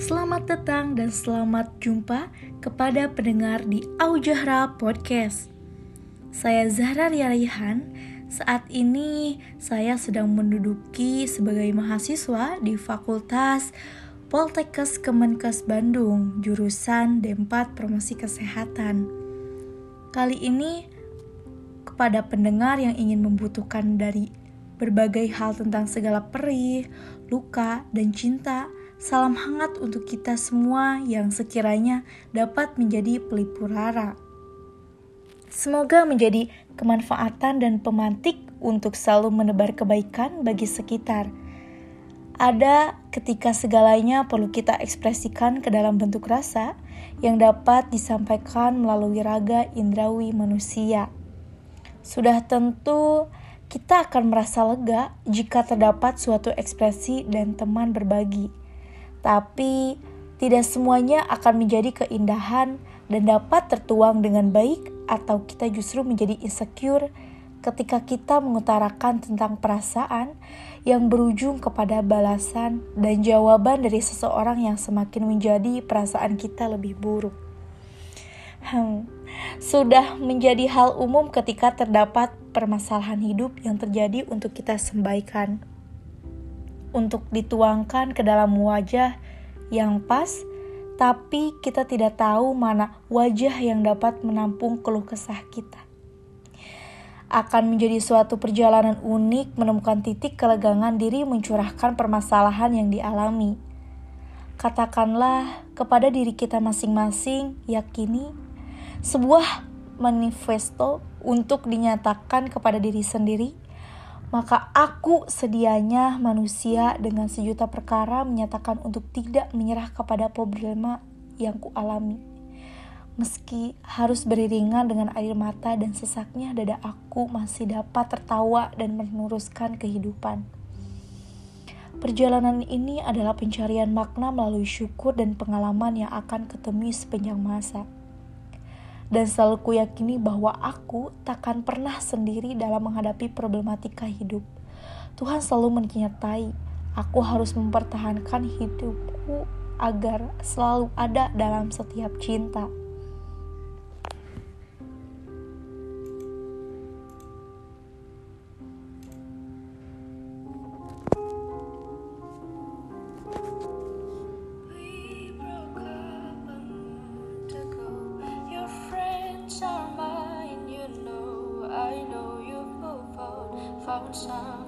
Selamat datang dan selamat jumpa kepada pendengar di Aujahra Podcast. Saya Zahra Riarihan. Saat ini saya sedang menduduki sebagai mahasiswa di Fakultas Poltekkes Kemenkes Bandung, jurusan D4 Promosi Kesehatan. Kali ini kepada pendengar yang ingin membutuhkan dari berbagai hal tentang segala perih, luka, dan cinta, Salam hangat untuk kita semua yang sekiranya dapat menjadi pelipur rara. Semoga menjadi kemanfaatan dan pemantik untuk selalu menebar kebaikan bagi sekitar. Ada ketika segalanya perlu kita ekspresikan ke dalam bentuk rasa yang dapat disampaikan melalui raga indrawi manusia. Sudah tentu kita akan merasa lega jika terdapat suatu ekspresi dan teman berbagi tapi tidak semuanya akan menjadi keindahan dan dapat tertuang dengan baik atau kita justru menjadi insecure ketika kita mengutarakan tentang perasaan yang berujung kepada balasan dan jawaban dari seseorang yang semakin menjadi perasaan kita lebih buruk. Hmm, sudah menjadi hal umum ketika terdapat permasalahan hidup yang terjadi untuk kita sembaikan untuk dituangkan ke dalam wajah yang pas, tapi kita tidak tahu mana wajah yang dapat menampung keluh kesah kita. Akan menjadi suatu perjalanan unik menemukan titik kelegangan diri mencurahkan permasalahan yang dialami. Katakanlah kepada diri kita masing-masing, yakini sebuah manifesto untuk dinyatakan kepada diri sendiri maka aku sedianya manusia dengan sejuta perkara menyatakan untuk tidak menyerah kepada problema yang kualami. Meski harus beriringan dengan air mata dan sesaknya, dada aku masih dapat tertawa dan meneruskan kehidupan. Perjalanan ini adalah pencarian makna melalui syukur dan pengalaman yang akan ketemu sepanjang masa dan selalu kuyakini bahwa aku takkan pernah sendiri dalam menghadapi problematika hidup. Tuhan selalu menyertai aku harus mempertahankan hidupku agar selalu ada dalam setiap cinta. outside.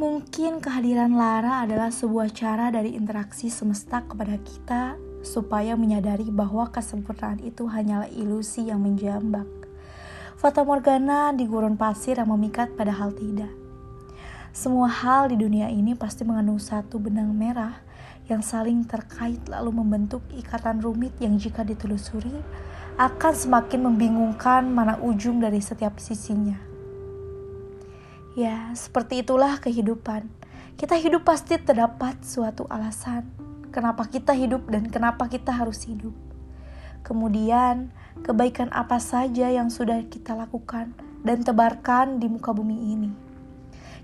Mungkin kehadiran Lara adalah sebuah cara dari interaksi semesta kepada kita supaya menyadari bahwa kesempurnaan itu hanyalah ilusi yang menjambak. Fata Morgana di gurun pasir yang memikat padahal tidak. Semua hal di dunia ini pasti mengandung satu benang merah yang saling terkait lalu membentuk ikatan rumit yang jika ditelusuri akan semakin membingungkan mana ujung dari setiap sisinya. Ya, seperti itulah kehidupan. Kita hidup pasti terdapat suatu alasan kenapa kita hidup dan kenapa kita harus hidup. Kemudian, kebaikan apa saja yang sudah kita lakukan dan tebarkan di muka bumi ini.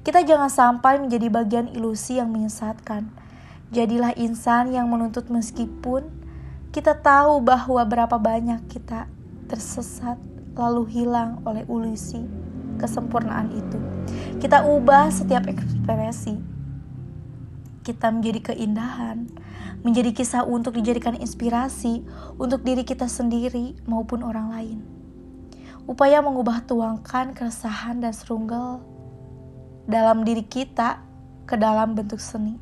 Kita jangan sampai menjadi bagian ilusi yang menyesatkan. Jadilah insan yang menuntut meskipun kita tahu bahwa berapa banyak kita tersesat lalu hilang oleh ilusi kesempurnaan itu. Kita ubah setiap ekspresi. Kita menjadi keindahan, menjadi kisah untuk dijadikan inspirasi untuk diri kita sendiri maupun orang lain. Upaya mengubah tuangkan keresahan dan serunggal dalam diri kita ke dalam bentuk seni.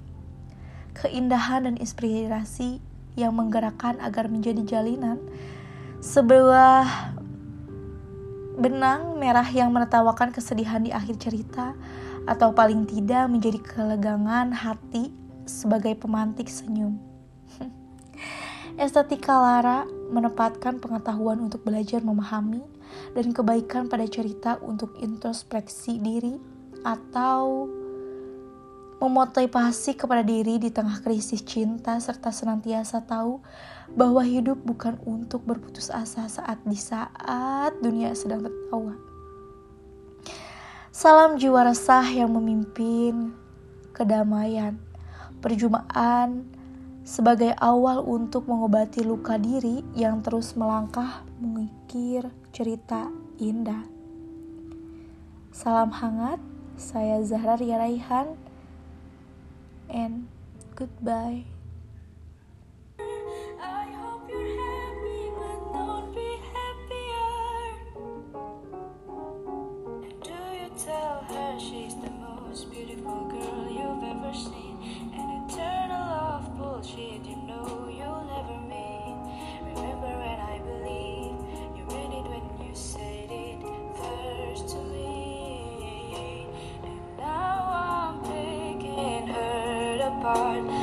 Keindahan dan inspirasi yang menggerakkan agar menjadi jalinan, sebuah benang merah yang menertawakan kesedihan di akhir cerita, atau paling tidak menjadi kelegangan hati sebagai pemantik senyum. Estetika Lara menempatkan pengetahuan untuk belajar memahami dan kebaikan pada cerita untuk introspeksi diri atau memotivasi kepada diri di tengah krisis cinta serta senantiasa tahu bahwa hidup bukan untuk berputus asa saat di saat dunia sedang tertawa. Salam jiwa resah yang memimpin kedamaian, perjumpaan sebagai awal untuk mengobati luka diri yang terus melangkah mengikir cerita indah. Salam hangat, saya Zahra Ria Raihan, and goodbye. Apart.